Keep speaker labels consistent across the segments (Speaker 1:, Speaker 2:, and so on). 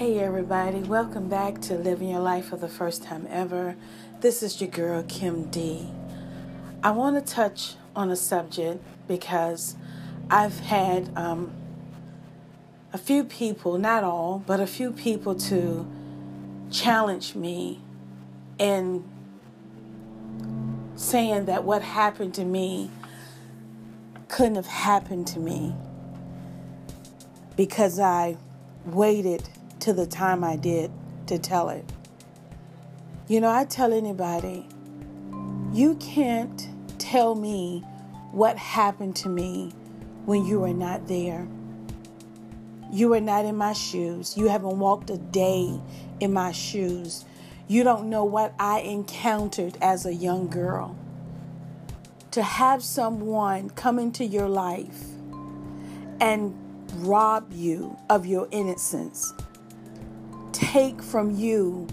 Speaker 1: Hey, everybody, welcome back to Living Your Life for the First Time Ever. This is your girl, Kim D. I want to touch on a subject because I've had um, a few people, not all, but a few people to challenge me in saying that what happened to me couldn't have happened to me because I waited to the time I did to tell it. You know, I tell anybody, you can't tell me what happened to me when you were not there. You were not in my shoes. You haven't walked a day in my shoes. You don't know what I encountered as a young girl. To have someone come into your life and rob you of your innocence, take from you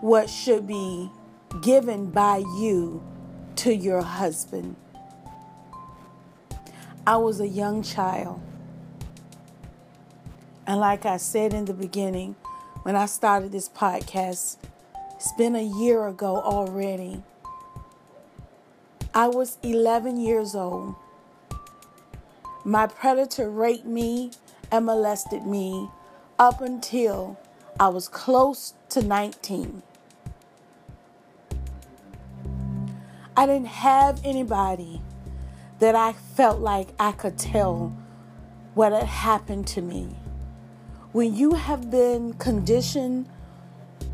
Speaker 1: what should be given by you to your husband. I was a young child. And like I said in the beginning, when I started this podcast, it's been a year ago already. I was 11 years old. My predator raped me and molested me up until I was close to 19. I didn't have anybody that I felt like I could tell what had happened to me. When you have been conditioned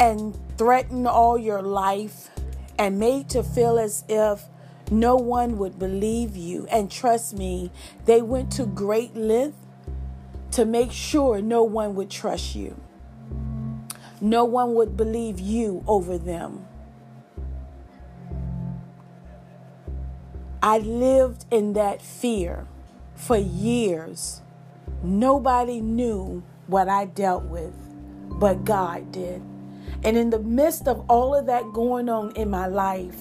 Speaker 1: and threatened all your life and made to feel as if no one would believe you, and trust me, they went to great length to make sure no one would trust you. No one would believe you over them. I lived in that fear for years. Nobody knew what I dealt with, but God did. And in the midst of all of that going on in my life,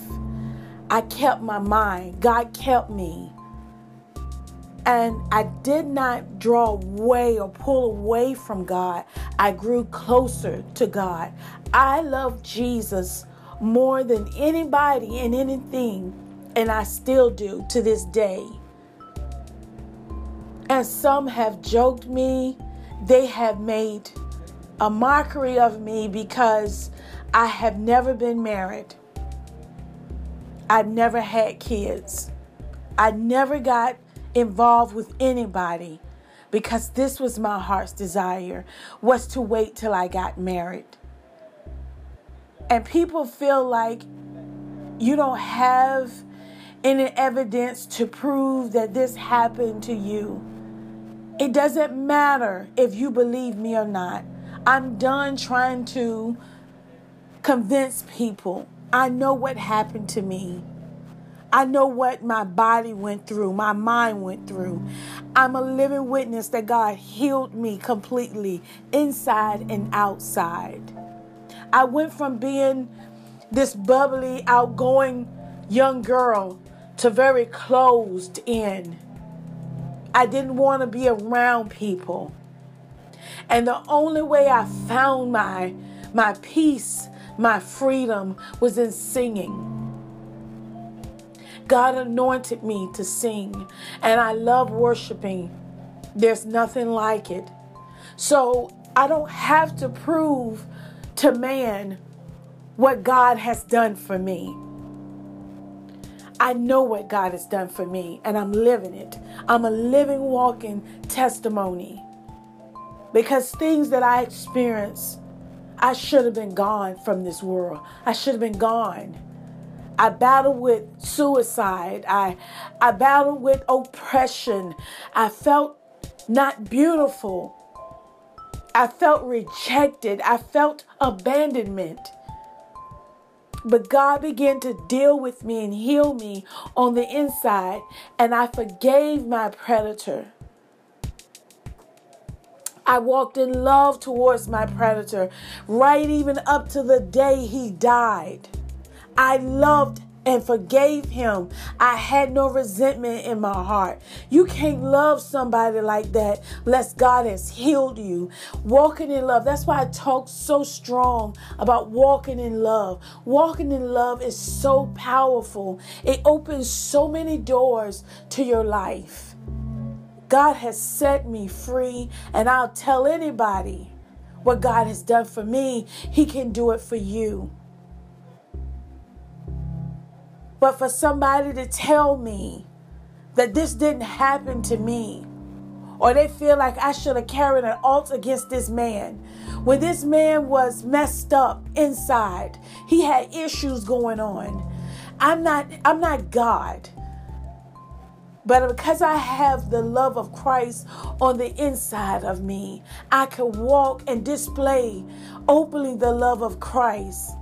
Speaker 1: I kept my mind. God kept me. And I did not draw away or pull away from God. I grew closer to God. I love Jesus more than anybody and anything, and I still do to this day. And some have joked me, they have made a mockery of me because I have never been married. I've never had kids. I never got involved with anybody because this was my heart's desire was to wait till I got married. And people feel like you don't have any evidence to prove that this happened to you. It doesn't matter if you believe me or not. I'm done trying to convince people. I know what happened to me. I know what my body went through, my mind went through. I'm a living witness that God healed me completely, inside and outside. I went from being this bubbly, outgoing young girl to very closed in. I didn't want to be around people. And the only way I found my my peace, my freedom was in singing. God anointed me to sing, and I love worshiping. There's nothing like it. So I don't have to prove to man what God has done for me. I know what God has done for me, and I'm living it. I'm a living, walking testimony. Because things that I experienced, I should have been gone from this world. I should have been gone. I battled with suicide. I, I battled with oppression. I felt not beautiful. I felt rejected. I felt abandonment. But God began to deal with me and heal me on the inside, and I forgave my predator. I walked in love towards my predator, right even up to the day he died. I loved and forgave him. I had no resentment in my heart. You can't love somebody like that unless God has healed you. Walking in love. That's why I talk so strong about walking in love. Walking in love is so powerful, it opens so many doors to your life. God has set me free, and I'll tell anybody what God has done for me, He can do it for you. But for somebody to tell me that this didn't happen to me, or they feel like I should have carried an alt against this man. When this man was messed up inside, he had issues going on. I'm not I'm not God. But because I have the love of Christ on the inside of me, I can walk and display openly the love of Christ.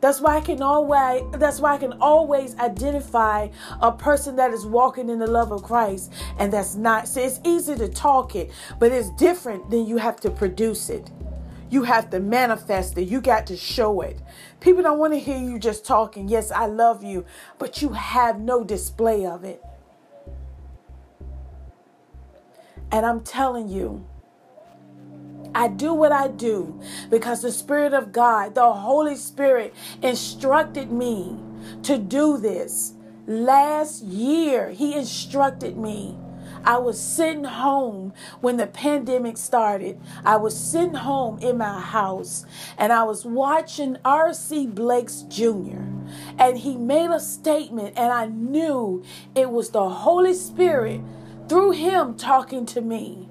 Speaker 1: That's why I can always that's why I can always identify a person that is walking in the love of Christ and that's not it's easy to talk it, but it's different than you have to produce it. You have to manifest it. You got to show it. People don't want to hear you just talking. Yes, I love you, but you have no display of it. And I'm telling you, I do what I do because the Spirit of God, the Holy Spirit, instructed me to do this. Last year, He instructed me. I was sitting home when the pandemic started. I was sitting home in my house and I was watching R.C. Blakes Jr. And he made a statement, and I knew it was the Holy Spirit through him talking to me.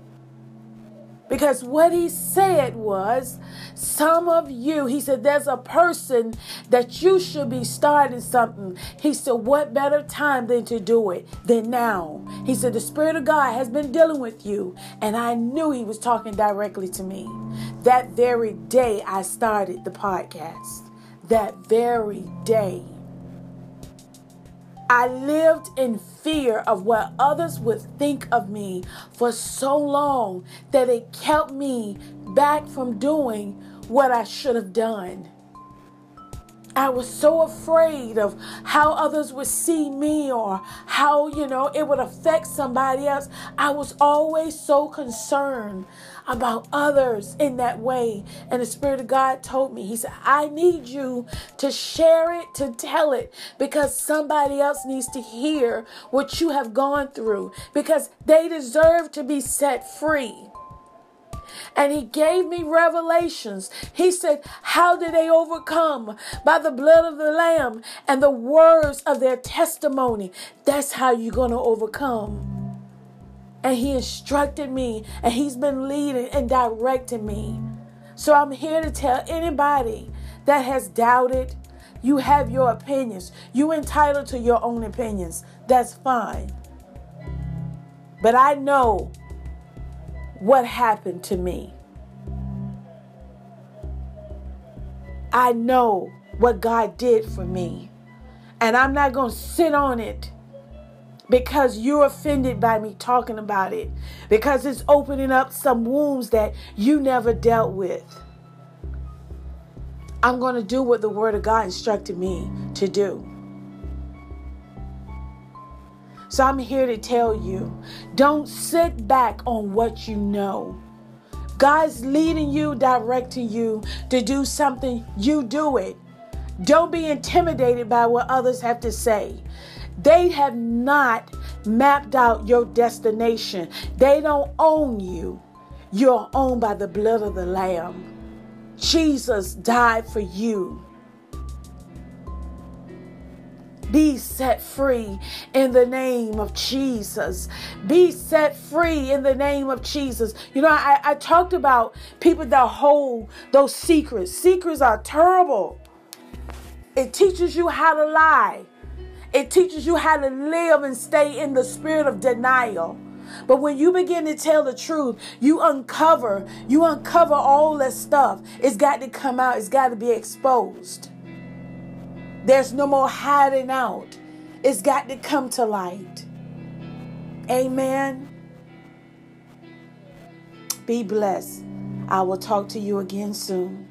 Speaker 1: Because what he said was, some of you, he said, there's a person that you should be starting something. He said, what better time than to do it than now? He said, the Spirit of God has been dealing with you. And I knew he was talking directly to me. That very day I started the podcast. That very day. I lived in fear of what others would think of me for so long that it kept me back from doing what I should have done. I was so afraid of how others would see me or how, you know, it would affect somebody else. I was always so concerned about others in that way. And the Spirit of God told me, He said, I need you to share it, to tell it, because somebody else needs to hear what you have gone through, because they deserve to be set free. And he gave me revelations. He said, How did they overcome? By the blood of the Lamb and the words of their testimony. That's how you're going to overcome. And he instructed me, and he's been leading and directing me. So I'm here to tell anybody that has doubted, you have your opinions. You entitled to your own opinions. That's fine. But I know what happened to me. I know what God did for me. And I'm not going to sit on it because you're offended by me talking about it, because it's opening up some wounds that you never dealt with. I'm going to do what the Word of God instructed me to do. So I'm here to tell you don't sit back on what you know. God's leading you, directing you to do something, you do it. Don't be intimidated by what others have to say. They have not mapped out your destination, they don't own you. You're owned by the blood of the Lamb. Jesus died for you. Be set free in the name of Jesus. Be set free in the name of Jesus. You know, I, I talked about people that hold those secrets. Secrets are terrible. It teaches you how to lie. It teaches you how to live and stay in the spirit of denial. But when you begin to tell the truth, you uncover, you uncover all that stuff. It's got to come out, it's got to be exposed. There's no more hiding out. It's got to come to light. Amen. Be blessed. I will talk to you again soon.